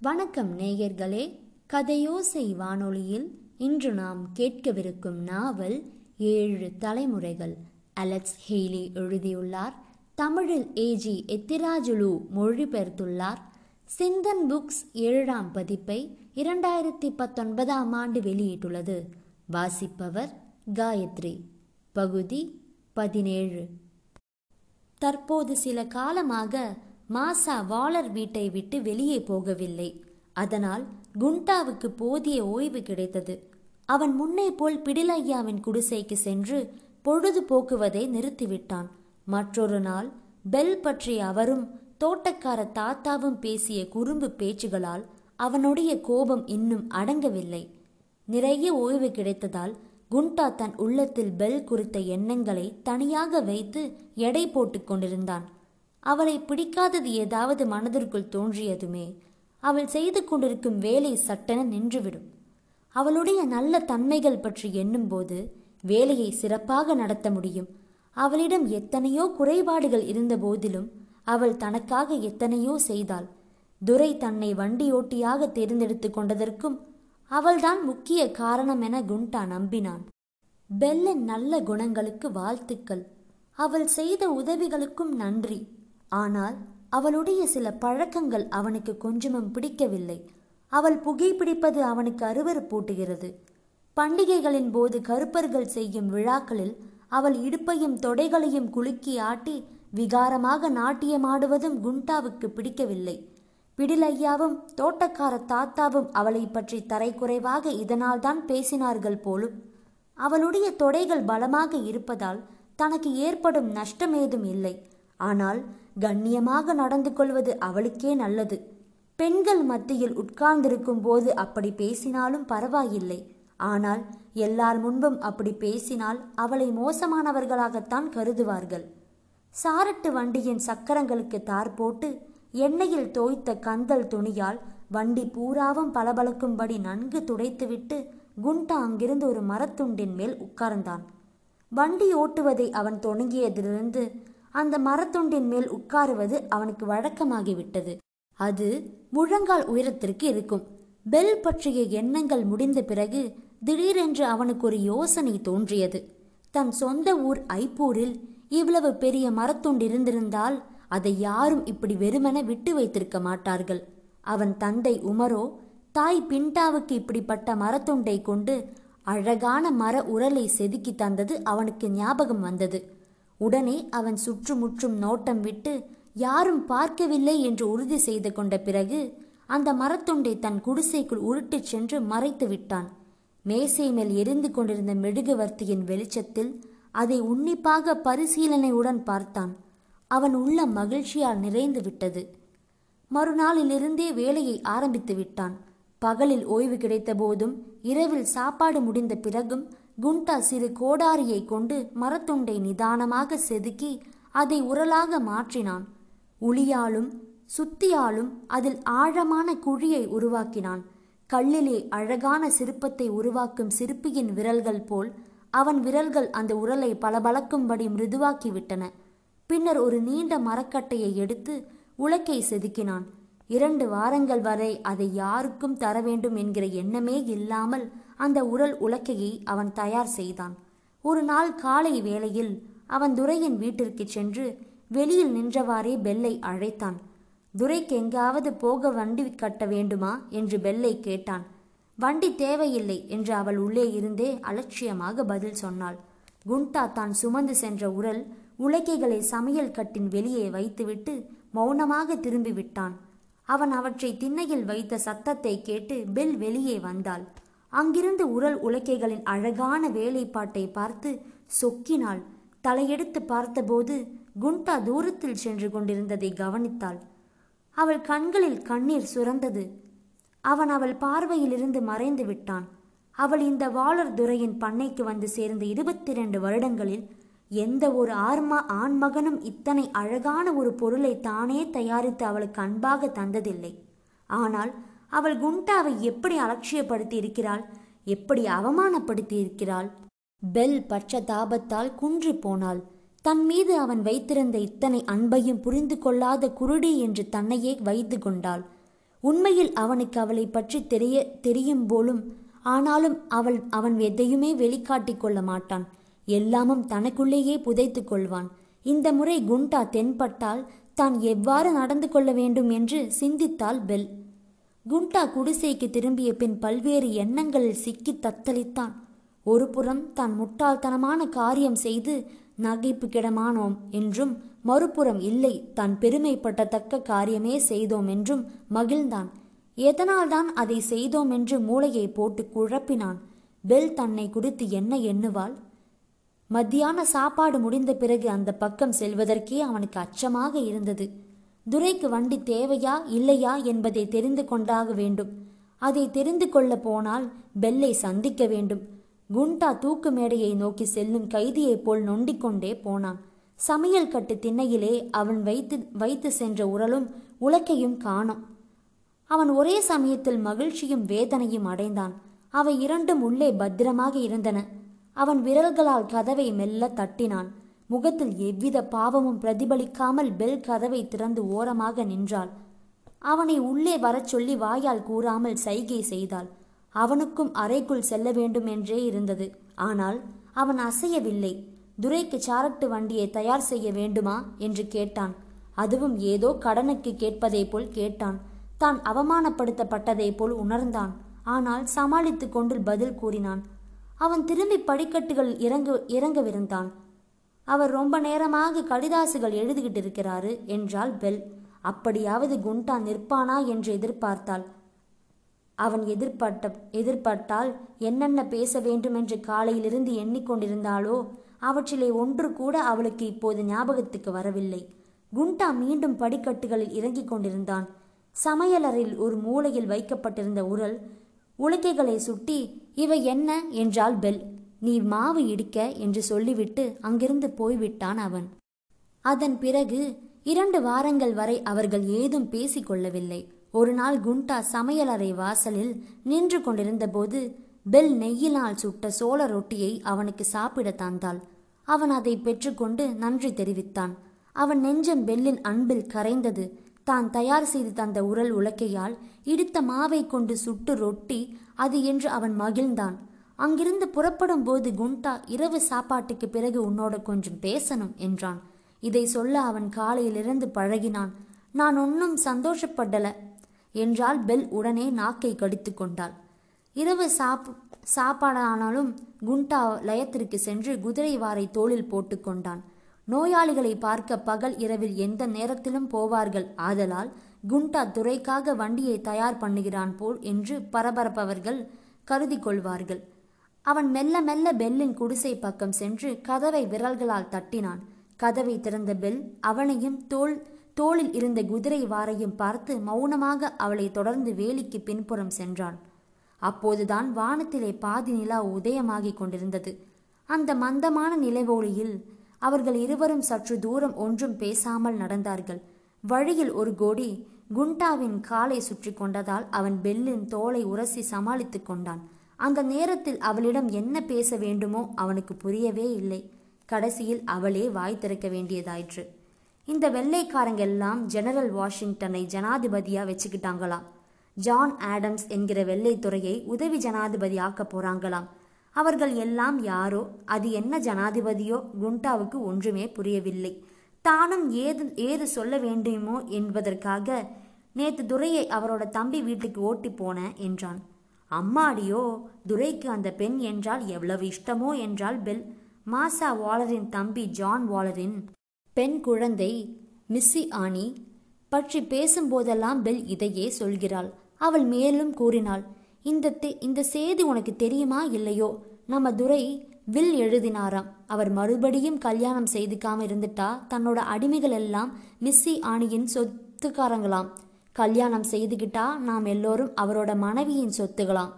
வணக்கம் நேயர்களே கதையோசை வானொலியில் இன்று நாம் கேட்கவிருக்கும் நாவல் ஏழு தலைமுறைகள். அலெக்ஸ் ஹெய்லி எழுதியுள்ளார் தமிழில் ஏஜி எத்திராஜுலு மொழிபெயர்த்துள்ளார். சிந்தன் புக்ஸ் ஏழாம் பதிப்பை இரண்டாயிரத்தி பத்தொன்பதாம் ஆண்டு வெளியிட்டுள்ளது. வாசிப்பவர் காயத்ரி. பகுதி பதினேழு. தற்போது சில காலமாக மாசா வாலர் வீட்டை விட்டு வெளியே போகவில்லை. அதனால் குண்டாவுக்கு போதிய ஓய்வு கிடைத்தது. அவன் முன்னே போல் பிடிலையாவின் குடிசைக்கு சென்று பொழுது போக்குவதை நிறுத்திவிட்டான். மற்றொரு நாள் பெல் பற்றி அவரும் தோட்டக்கார தாத்தாவும் பேசிய குறும்பு பேச்சுகளால் அவனுடைய கோபம் இன்னும் அடங்கவில்லை. நிறைய ஓய்வு கிடைத்ததால் குண்டா தன் உள்ளத்தில் பெல் குறித்த எண்ணங்களை தனியாக வைத்து எடை போட்டு கொண்டிருந்தான். அவளை பிடிக்காதது ஏதாவது மனதிற்குள் தோன்றியதுமே அவள் செய்து கொண்டிருக்கும் வேலை சட்டென நின்றுவிடும். அவளுடைய நல்ல தன்மைகள் பற்றி எண்ணும்போது வேலையை சிறப்பாக நடத்த முடியும். அவளிடம் எத்தனையோ குறைபாடுகள் இருந்த போதிலும் அவள் தனக்காக எத்தனையோ செய்தாள். துரை தன்னை வண்டியோட்டியாக தேர்ந்தெடுத்து கொண்டதற்கும் அவள்தான் முக்கிய காரணம் என குண்டா நம்பினான். பெல்லின் நல்ல குணங்களுக்கு வாழ்த்துக்கள். அவள் செய்த உதவிகளுக்கும் நன்றி. ஆனால் அவளுடைய சில பழக்கங்கள் அவனுக்கு கொஞ்சமும் பிடிக்கவில்லை. அவள் புகைப்பிடிப்பது அவனுக்கு அருவறுப்பூட்டுகிறது பண்டிகைகளின் போது கருப்பர்கள் செய்யும் விழாக்களில் அவள் இடுப்பையும் தொடைகளையும் குலுக்கி ஆட்டி விகாரமாக நாட்டியமாடுவதும் குண்டாவுக்கு பிடிக்கவில்லை. பிடிலையாவும் தோட்டக்கார தாத்தாவும் அவளை பற்றி தரைக்குறைவாக இதனால்தான் பேசினார்கள் போலும் அவளுடைய தொடைகள் பலமாக இருப்பதால் தனக்கு ஏற்படும் நஷ்டமேதும் இல்லை. ஆனால் கண்ணியமாக நடந்து கொள்வது அவளுக்கே நல்லது. பெண்கள் மத்தியில் உட்கார்ந்திருக்கும் போது அப்படி பேசினாலும் பரவாயில்லை. ஆனால் எல்லார் முன்பும் அப்படி பேசினால் அவளை மோசமானவர்களாகத்தான் கருதுவார்கள். சாரட்டு வண்டியின் சக்கரங்களுக்கு தார் போட்டு எண்ணெயில் தோய்த்த கந்தல் துணியால் வண்டி பூராவும் பளபளக்கும்படி நன்கு துடைத்துவிட்டு குண்டா அங்கிருந்து ஒரு மரத்துண்டின் மேல் உட்கார்ந்தான். வண்டி ஓட்டுவதை அவன் தொடங்கியதிலிருந்து அந்த மரத்துண்டின் மேல் உட்காருவது அவனுக்கு வழக்கமாகிவிட்டது. அது முழங்கால் உயரத்திற்கு இருக்கும். பெல் பற்றிய எண்ணங்கள் முடிந்த பிறகு திடீரென்று அவனுக்கு ஒரு யோசனை தோன்றியது. தன் சொந்த ஊர் ஐப்பூரில் இவ்வளவு பெரிய மரத்துண்டு இருந்திருந்தால் அதை யாரும் இப்படி வெறுமென விட்டு வைத்திருக்க மாட்டார்கள். அவன் தந்தை உமரோ தாய் பிண்டாவுக்கு இப்படிப்பட்ட மரத்துண்டை கொண்டு அழகான மர உரலை செதுக்கி தந்தது அவனுக்கு ஞாபகம் வந்தது. உடனே அவன் சுற்றுமுற்றும் நோட்டம் விட்டு யாரும் பார்க்கவில்லை என்று உறுதி செய்து கொண்ட பிறகு அந்த மரத்துண்டை தன் குடிசைக்குள் உருட்டிச் சென்று மறைத்து விட்டான். மேசை மேல் எரிந்து கொண்டிருந்த மெழுகுவர்த்தியின் வெளிச்சத்தில் அதை உன்னிப்பாக பரிசீலனையுடன் பார்த்தான். அவன் உள்ள மகிழ்ச்சியால் நிறைந்து விட்டது. மறுநாளிலிருந்தே வேலையை ஆரம்பித்து விட்டான். பகலில் ஓய்வு கிடைத்த போதும் இரவில் சாப்பாடு முடிந்த பிறகும் குண்டா சிறு கோடாரியை கொண்டு மரத்துண்டை நிதானமாக செதுக்கி அதை உரலாக மாற்றினான். உளியாலும் சுத்தியாலும் அதில் ஆழமான குழியை உருவாக்கினான். கல்லிலே அழகான சிற்பத்தை உருவாக்கும் சிற்பியின் விரல்கள் போல் அவன் விரல்கள் அந்த உரலை பளபளக்கும்படி மிருதுவாக்கிவிட்டன. பின்னர் ஒரு நீண்ட மரக்கட்டையை எடுத்து உலக்கை செதுக்கினான். இரண்டு வாரங்கள் வரை அதை யாருக்கும் தர வேண்டும் என்கிற எண்ணமே இல்லாமல் அந்த உரல் உலக்கையை அவன் தயார் செய்தான். ஒரு நாள் காலை வேளையில் அவன் துரையின் வீட்டிற்கு சென்று வெளியில் நின்றவாறே பெல்லை அழைத்தான். துரைக்கு எங்காவது போக வண்டி கட்ட வேண்டுமா? என்று பெல்லை கேட்டான். வண்டி தேவையில்லை என்று அவள் உள்ளே இருந்தே அலட்சியமாக பதில் சொன்னாள். குண்டா தான் சுமந்து சென்ற உரல் உலக்கைகளை சமையல் கட்டின் வெளியே வைத்துவிட்டு மௌனமாக திரும்பி விட்டான் அவன் அவற்றை திண்ணையில் வைத்த சத்தத்தை கேட்டு பெல் வெளியே வந்தாள். அங்கிருந்து உரல் உலக்கைகளின் அழகான வேலைப்பாட்டை பார்த்து சொக்கினாள் தலையெடுத்து பார்த்தபோது குண்டா தூரத்தில் சென்று கொண்டிருந்ததை கவனித்தாள். அவள் கண்களில் கண்ணீர் சுரந்தது. அவன் அவள் பார்வையிலிருந்து மறைந்து விட்டான். அவள் இந்த வாளர் துறையின் பண்ணைக்கு வந்து சேர்ந்த இருபத்தி இரண்டு வருடங்களில் எந்த ஒரு ஆர்மா ஆண்மகனும் இத்தனை அழகான ஒரு பொருளை தானே தயாரித்து அவளுக்கு அன்பாக தந்ததில்லை. ஆனால் அவள் குண்டாவை எப்படி அலட்சியப்படுத்தி இருக்கிறாள் எப்படி அவமானப்படுத்தி இருக்கிறாள் பெல் பச்சதாபத்தால் குன்றி போனாள். தன் மீது அவன் வைத்திருந்த இத்தனை அன்பையும் புரிந்து கொள்ளாத குருடி என்று தன்னையே வைத்து கொண்டாள். உண்மையில் அவனுக்கு அவளை பற்றி தெரிய தெரியும் போலும் ஆனாலும் அவள் அவன் எதையுமே வெளிக்காட்டிக் கொள்ள மாட்டான். எல்லாமும் தனக்குள்ளேயே புதைத்துக் கொள்வான். இந்த முறை குண்டா தென்பட்டால் தான் எவ்வாறு நடந்து கொள்ள வேண்டும் என்று சிந்தித்தாள் பெல். குண்டா குடிசைக்கு திரும்பிய பின் பல்வேறு எண்ணங்களில் சிக்கி தத்தளித்தான். ஒரு புறம் தான் முட்டாள்தனமான காரியம் செய்து நகைப்புக்கிடமானோம் என்றும் மறுபுறம் இல்லை தான் பெருமைப்பட்டத்தக்க காரியமே செய்தோம் என்றும் மகிழ்ந்தான். எதனால்தான் அதை செய்தோம் என்று மூளையை போட்டு குழப்பினான். பெல் தன்னை குறித்து என்ன எண்ணுவாள்? மத்தியான சாப்பாடு முடிந்த பிறகு அந்த பக்கம் செல்வதற்கே அவனுக்கு அச்சமாக இருந்தது. துரைக்கு வண்டி தேவையா இல்லையா என்பதை தெரிந்து கொண்டாக வேண்டும். அதை தெரிந்து கொள்ள போனால் பெல்லை சந்திக்க வேண்டும். குண்டா தூக்கு மேடையை நோக்கி செல்லும் கைதியைப் போல் நொண்டிக்கொண்டே போனான். சமையல் கட்டு திண்ணையிலே அவன் வைத்து வைத்து சென்ற உரலும் உலக்கையும் காணும். அவன் ஒரே சமயத்தில் மகிழ்ச்சியும் வேதனையும் அடைந்தான். அவை இரண்டும் உள்ளே பத்திரமாக இருந்தன. அவன் விரல்களால் கதவை மெல்ல தட்டினான். முகத்தில் எவ்வித பாவமும் பிரதிபலிக்காமல் பெல் கதவை திறந்து ஓரமாக நின்றாள். அவனை உள்ளே வரச் சொல்லி வாயால் கூறாமல் சைகை செய்தாள். அவனுக்கும் அறைக்குள் செல்ல வேண்டும் என்றே இருந்தது. ஆனால் அவன் அசையவில்லை. துரைக்கு சாரட்டு வண்டியை தயார் செய்ய வேண்டுமா? என்று கேட்டான். அதுவும் ஏதோ கடனுக்கு கேட்பதைப் போல் கேட்டான். தான் அவமானப்படுத்தப்பட்டதைப் போல் உணர்ந்தான். ஆனால் சமாளித்துக் கொண்டு பதில் கூறினான். அவன் திரும்பி படிக்கட்டுகள் இறங்க இறங்கவிருந்தான். அவர் ரொம்ப நேரமாக கடிதாசுகள் எழுதிக்கிட்டு இருக்கிறாரு என்றாள் பெல். அப்படியாவது குண்டா நிற்பானா என்று எதிர்பார்த்தாள். அவன் எதிர்பட்ட எதிர்பட்டால் என்னென்ன பேச வேண்டுமென்று காலையிலிருந்து எண்ணிக்கொண்டிருந்தாளோ அவற்றிலே ஒன்று கூட அவளுக்கு இப்போது ஞாபகத்துக்கு வரவில்லை. குண்டா மீண்டும் படிக்கட்டுகளில் இறங்கிக் கொண்டிருந்தான். சமையலறையில் ஒரு மூலையில் வைக்கப்பட்டிருந்த உரல் உலக்கைகளை சுட்டி இவை என்ன? என்றாள் பெல். நீ மாவு இடிக்க என்று சொல்லிவிட்டு அங்கிருந்து போய்விட்டான் அவன். அதன் பிறகு இரண்டு வாரங்கள் வரை அவர்கள் ஏதும் பேசிக்கொள்ளவில்லை. ஒரு நாள் குண்டா சமையலறை வாசலில் நின்று கொண்டிருந்தபோது பெல் நெய்யினால் சுட்ட சோள ரொட்டியை அவனுக்கு சாப்பிட தந்தாள். அவன் அதை பெற்றுக்கொண்டு நன்றி தெரிவித்தான். அவன் நெஞ்சம் பெல்லின் அன்பில் கரைந்தது. தான் தயார் செய்து தந்த உரல் உலக்கையால் இடித்த மாவை கொண்டு சுட்டு ரொட்டி அது என்று அவன் மகிழ்ந்தான். அங்கிருந்து புறப்படும் போது குண்டா இரவு சாப்பாட்டுக்கு பிறகு உன்னோட கொஞ்சம் பேசணும் என்றான். இதை சொல்ல அவன் காலையிலிருந்து பழகினான். நான் ஒன்றும் சந்தோஷப்படல என்றால் பெல் உடனே நாக்கை கடித்து கொண்டாள். இரவு சாப் சாப்பாடானாலும் குண்டா லயத்திற்கு சென்று குதிரை வாரை தோளில் போட்டுக்கொண்டான் நோயாளிகளை பார்க்க பகல் இரவில் எந்த நேரத்திலும் போவார்கள். ஆதலால் குண்டா துறைக்காக வண்டியை தயார் பண்ணுகிறான் போல் என்று பரபரப்பவர்கள் கருதி கொள்வார்கள். அவன் மெல்ல மெல்ல பெல்லின் குடிசை பக்கம் சென்று கதவை விரல்களால் தட்டினான். கதவை திறந்த பெல் அவனையும் தோல் தோளில் இருந்த குதிரை வாரையும் பார்த்து மௌனமாக அவளை தொடர்ந்து வேலிக்கு பின்புறம் சென்றான். அப்போதுதான் வானத்திலே பாதி நிலா உதயமாகிக் கொண்டிருந்தது. அந்த மந்தமான நிலவொளியில் அவர்கள் இருவரும் சற்று தூரம் ஒன்றும் பேசாமல் நடந்தார்கள். வழியில் ஒரு கோடி குண்டாவின் காலை சுற்றி கொண்டதால் அவன் பெல்லின் தோலை உரசி சமாளித்துக் கொண்டான். அந்த நேரத்தில் அவளிடம் என்ன பேச வேண்டுமோ அவனுக்கு புரியவே இல்லை. கடைசியில் அவளே வாய் திறக்க வேண்டியதாயிற்று. இந்த வெள்ளைக்காரங்க எல்லாம் ஜெனரல் வாஷிங்டனை ஜனாதிபதியா வச்சுக்கிட்டாங்களாம். ஜான் ஆடம்ஸ் என்கிற வெள்ளைத்துறையை உதவி ஜனாதிபதி ஆக்க போறாங்களாம். அவர்கள் எல்லாம் யாரோ? அது என்ன ஜனாதிபதியோ? குண்டாவுக்கு ஒன்றுமே புரியவில்லை. தானும் ஏது ஏது சொல்ல வேண்டுமோ என்பதற்காக நேற்று துரையை அவரோட தம்பி வீட்டுக்கு ஓட்டி போனேன் என்றான். அம்மாடியோ துரைக்கு அந்த பெண் என்றால் எவ்வளவு இஷ்டமோ என்றால் பெல் மாசா வாலரின் தம்பி ஜான் வாலரின் பெண் குழந்தை மிஸ்ஸி ஆனி பற்றி பேசும்போதெல்லாம் பெல் இதையே சொல்கிறாள். அவள் மேலும் கூறினாள் இந்த இந்த செய்தி உனக்கு தெரியுமா இல்லையோ நம்ம துரை வில் எழுதினாராம். அவர் மறுபடியும் கல்யாணம் செய்துக்காம இருந்துட்டா தன்னோட அடிமைகள் எல்லாம் மிஸ்ஸி ஆணியின் சொத்துக்காரங்களாம். கல்யாணம் செய்துகிட்டா நாம் எல்லோரும் அவரோட மனைவியின் சொத்துகளாம்.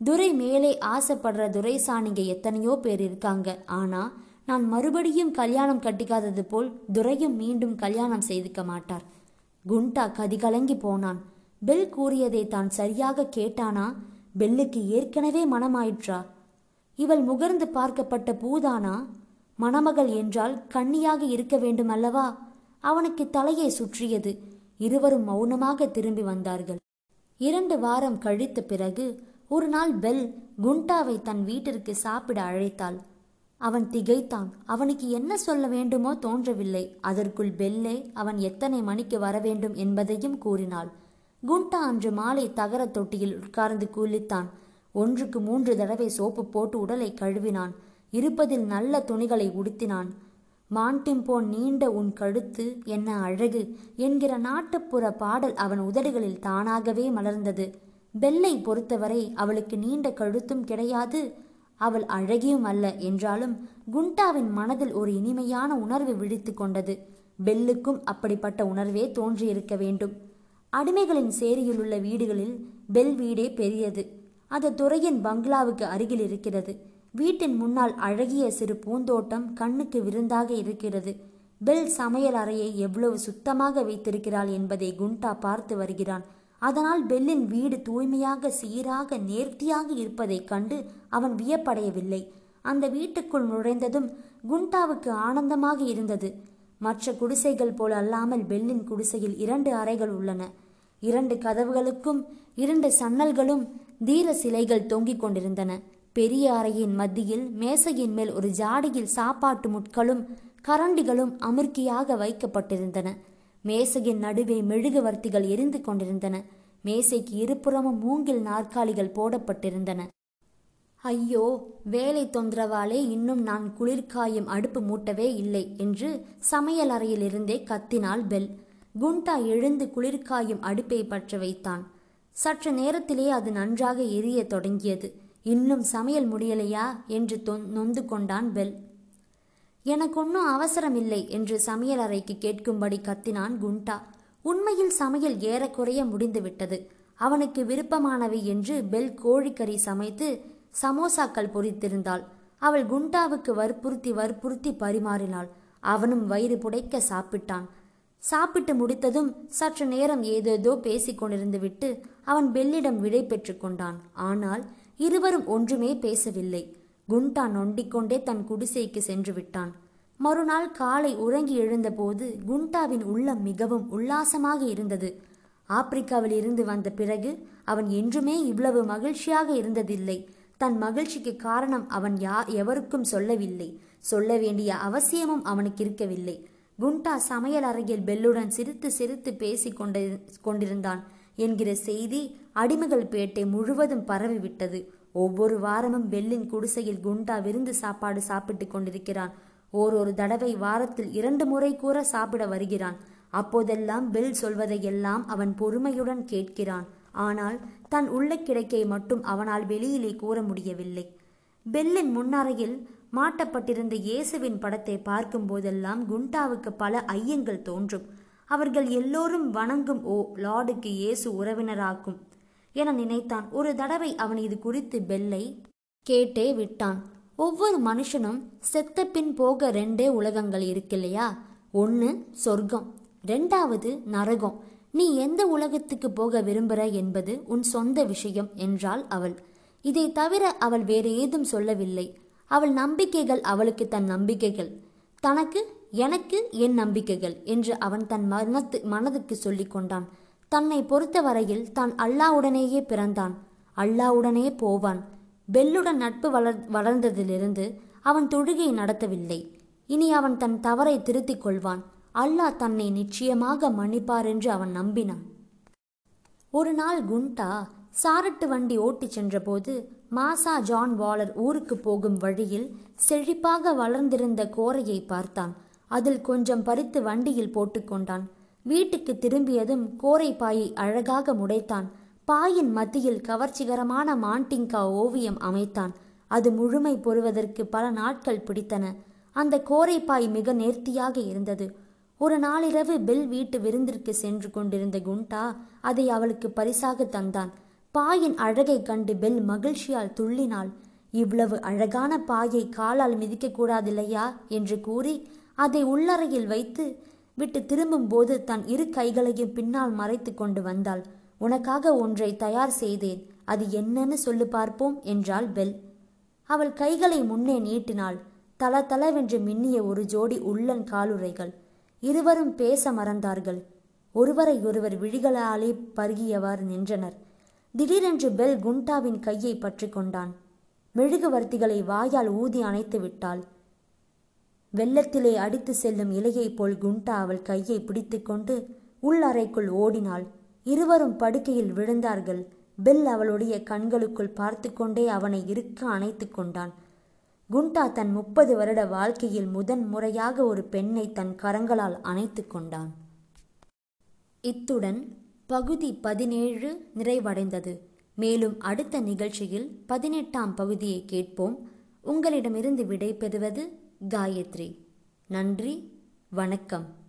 துரை மேலே ஆசைப்படுற துரைசாணிங்க எத்தனையோ பேர் இருக்காங்க. ஆனா நான் மறுபடியும் கல்யாணம் கட்டிக்காதது போல் துரையும் மீண்டும் கல்யாணம் செய்துக்க மாட்டார். குண்டா கதிகலங்கி போனான். பெல் கூறியதை தான் சரியாக கேட்டானா? பெல்லுக்கு ஏற்கனவே மனமாயிற்றா? இவள் முகர்ந்து பார்க்கப்பட்ட பூதானா? மணமகள் என்றால் கண்ணியாக இருக்க வேண்டுமல்லவா? அவனுக்கு தலையை சுற்றியது. இருவரும் மௌனமாக திரும்பி வந்தார்கள். இரண்டு வாரம் கழித்த பிறகு ஒரு நாள் பெல் குண்டாவை தன் வீட்டிற்கு சாப்பிட அழைத்தாள். அவன் திகைத்தான். அவனுக்கு என்ன சொல்ல வேண்டுமோ தோன்றவில்லை. அதற்குள் பெல்லே அவன் எத்தனை மணிக்கு வர வேண்டும்? என்பதையும் கூறினாள். குண்டா அன்று மாலை தகர தொட்டியில் உட்கார்ந்து குளித்தான். ஒன்றுக்கு மூன்று தடவை சோப்பு போட்டு உடலை கழுவினான். இருப்பதில் நல்ல துணிகளை உடுத்தினான். மான்டிம்போன் நீண்ட உன் கழுத்து என்ன அழகு என்கிற நாட்டுப்புற பாடல் அவன் உதடுகளில் தானாகவே மலர்ந்தது. பெல்லை பொறுத்தவரை அவளுக்கு நீண்ட கழுத்தும் கிடையாது அவள் அழகியும் அல்ல என்றாலும் குண்டாவின் மனதில் ஒரு இனிமையான உணர்வு விழித்து கொண்டது. பெல்லுக்கும் அப்படிப்பட்ட உணர்வே தோன்றியிருக்க வேண்டும். அடிமைகளின் சேரியிலுள்ள வீடுகளில் பெல் வீடே பெரியது. அது துறையின் பங்களாவுக்கு அருகில் இருக்கிறது. வீட்டின் முன்னால் அழகிய சிறு பூந்தோட்டம் கண்ணுக்கு விருந்தாக இருக்கிறது. பெல் சமையல் அறையை எவ்வளவு சுத்தமாக வைத்திருக்கிறாள் என்பதை குண்டா பார்த்து வருகிறான். அதனால் பெல்லின் வீடு தூய்மையாக சீராக நேர்த்தியாக இருப்பதைக் கண்டு அவன் வியப்படையவில்லை. அந்த வீட்டுக்குள் நுழைந்ததும் குண்டாவுக்கு ஆனந்தமாக இருந்தது. மற்ற குடிசைகள் போல அல்லாமல் பெல்லின் குடிசையில் இரண்டு அறைகள் உள்ளன. இரண்டு கதவுகளுக்கும் இரண்டு சன்னல்களும் தீர சிலைகள் தொங்கிக் கொண்டிருந்தன. பெரிய அறையின் மத்தியில் மேசையின் மேல் ஒரு ஜாடியில் சாப்பாட்டு முட்களும் கரண்டிகளும் அமிர்கியாக வைக்கப்பட்டிருந்தன. மேசையின் நடுவே மெழுகுவர்த்திகள் எரிந்து கொண்டிருந்தன. மேசைக்கு இருபுறமும் மூங்கில் நாற்காலிகள் போடப்பட்டிருந்தன. ஐயோ வேலை தொந்தரவாலே இன்னும் நான் குளிர்காயும் அடுப்பு மூட்டவே இல்லை என்று சமையல் அறையிலிருந்தே கத்தினாள் பெல். குண்டா எழுந்து குளிர்காயும் அடுப்பை பற்ற வைத்தான். சற்று நேரத்திலே அது நன்றாக எரிய தொடங்கியது. இன்னும் சமையல் முடியலையா? என்று நொந்து கொண்டான் பெல். எனக்கு ஒன்றும் அவசரமில்லை என்று சமையல் அறைக்கு கேட்கும்படி கத்தினான் குண்டா. உண்மையில் சமையல் ஏறக்குறைய முடிந்துவிட்டது. அவனுக்கு விருப்பமானவை என்று பெல் கோழிக்கறி சமைத்து சமோசாக்கள் பொறித்திருந்தாள். அவள் குண்டாவுக்கு வற்புறுத்தி வற்புறுத்தி பரிமாறினாள். அவனும் வயிறு புடைக்க சாப்பிட்டான். சாப்பிட்டு முடித்ததும் சற்று நேரம் ஏதேதோ பேசிக் கொண்டிருந்து விட்டு அவன் பெல்லிடம் விடை பெற்று கொண்டான். ஆனால் இருவரும் ஒன்றுமே பேசவில்லை. குண்டா நொண்டிக்கொண்டே தன் குடிசைக்கு சென்று விட்டான். மறுநாள் காலை உறங்கி எழுந்தபோது குண்டாவின் உள்ளம் மிகவும் உல்லாசமாக இருந்தது. ஆப்பிரிக்காவில் இருந்து வந்த பிறகு அவன் என்றுமே இவ்வளவு மகிழ்ச்சியாக இருந்ததில்லை. தன் மகிழ்ச்சிக்கு காரணம் அவன் யா எவருக்கும் சொல்லவில்லை. சொல்ல வேண்டிய அவசியமும் அவனுக்கு இருக்கவில்லை. குண்டா சமையல் அறையில் பெல்லுடன் சிரித்து சிரித்து பேசி கொண்டு கொண்டிருந்தான். என்கிற செய்தி அடிமைகள் பேட்டை முழுவதும் பரவிவிட்டது. ஒவ்வொரு வாரமும் பெல்லின் குடிசையில் குண்டா விருந்து சாப்பாடு சாப்பிட்டு கொண்டிருக்கிறான். ஓரொரு தடவை வாரத்தில் இரண்டு முறை கூற சாப்பிட வருகிறான். அப்போதெல்லாம் பெல் சொல்வதையெல்லாம் அவன் பொறுமையுடன் கேட்கிறான். ஆனால் தன் உள்ள கிடைக்கை மட்டும் அவனால் வெளியிலே கூற முடியவில்லை. பெல்லின் முன்னறையில் மாட்டப்பட்டிருந்த இயேசுவின் படத்தை பார்க்கும் போதெல்லாம் குண்டாவுக்கு பல ஐயங்கள் தோன்றும். அவர்கள் எல்லோரும் வணங்கும் ஓ லார்டுக்கு இயேசு உறவினராகும் என நினைத்தான். ஒரு தடவை அவன் இது குறித்து பெல்லை கேட்டே விட்டான். ஒவ்வொரு மனுஷனும் செத்த பின் போக ரெண்டே உலகங்கள் இருக்கில்லையா? ஒன்று சொர்க்கம் ரெண்டாவது நரகம். நீ எந்த உலகத்துக்கு போக விரும்புகிற என்பது உன் சொந்த விஷயம் என்றாள் அவள். இதை தவிர அவள் வேறு ஏதும் சொல்லவில்லை. அவள் நம்பிக்கைகள் அவளுக்கு தன் நம்பிக்கைகள். தனக்கு எனக்கு என் நம்பிக்கைகள் என்று அவன் தன் மனத்து மனதுக்கு சொல்லிக் கொண்டான். தன்னை பொறுத்தவரையில் தான் அல்லாவுடனேயே பிறந்தான். அல்லாவுடனே போவான். பெல்லுடன் நட்பு வளர் வளர்ந்ததிலிருந்து அவன் தொழுகையை நடத்தவில்லை. இனி அவன் தன் தவறை திருத்திக் கொள்வான். அல்லாஹ் தன்னை நிச்சயமாக மன்னிப்பார் என்று அவன் நம்பினான். ஒரு நாள் குண்டா சாரட்டு வண்டி ஓட்டிச் சென்றபோது மாசா ஜான் வாலர் ஊருக்கு போகும் வழியில் செழிப்பாக வளர்ந்திருந்த கோரையை பார்த்தான். அதில் கொஞ்சம் பறித்து வண்டியில் போட்டுக்கொண்டான். வீட்டுக்கு திரும்பியதும் கோரை பாயை அழகாக முடைத்தான். பாயின் மத்தியில் கவர்ச்சிகரமான மாண்டிங்கா ஓவியம் அமைத்தான். அது முழுமை பொறுவதற்கு பல நாட்கள் பிடித்தன. அந்த கோரைப்பாய் மிக நேர்த்தியாக இருந்தது. ஒரு நாளிரவு பெல் வீட்டு விருந்திற்கு சென்று கொண்டிருந்த குண்டா அதை அவளுக்கு பரிசாக தந்தான். பாயின் அழகை கண்டு பெல் மகிழ்ச்சியால் துள்ளினாள். இவ்வளவு அழகான பாயை காலால் மிதிக்கக்கூடாதில்லையா என்று கூறி அதை உள்ளறையில் வைத்து விட்டு திரும்பும்போது தன் இரு கைகளையும் பின்னால் மறைத்து கொண்டு வந்தாள். உனக்காக ஒன்றை தயார் செய்தேன். அது என்னன்னு சொல்லு பார்ப்போம் என்றாள் பெல். அவள் கைகளை முன்னே நீட்டினாள். தல தளவென்று மின்னிய ஒரு ஜோடி உள்ளன் காலுறைகள். இருவரும் பேச மறந்தார்கள். ஒருவரை ஒருவர் விழிகளாலே பருகியவாறு நின்றனர். திடீரென்று பெல் குண்டாவின் கையை பற்றி கொண்டான். மெழுகுவர்த்திகளை வாயால் ஊதி அணைத்து விட்டாள். வெள்ளத்திலே அடித்து செல்லும் இலையைப் போல் குண்டா அவள் கையை பிடித்துக்கொண்டு உள்ளறைக்குள் ஓடினாள். இருவரும் படுக்கையில் விழுந்தார்கள். பெல் அவளுடைய கண்களுக்குள் பார்த்து கொண்டே அவனை இருக்க அணைத்து கொண்டான். குண்டா தன் முப்பது வருட வாழ்க்கையில் முதன் முறையாக ஒரு பெண்ணை தன் கரங்களால் அணைத்து கொண்டான். இத்துடன் பகுதி பதினேழு நிறைவடைந்தது. மேலும் அடுத்த நிகழ்ச்சியில் பதினெட்டாம் பகுதியை கேட்போம். உங்களிடமிருந்து விடை பெறுவது காயத்ரி. நன்றி. வணக்கம்.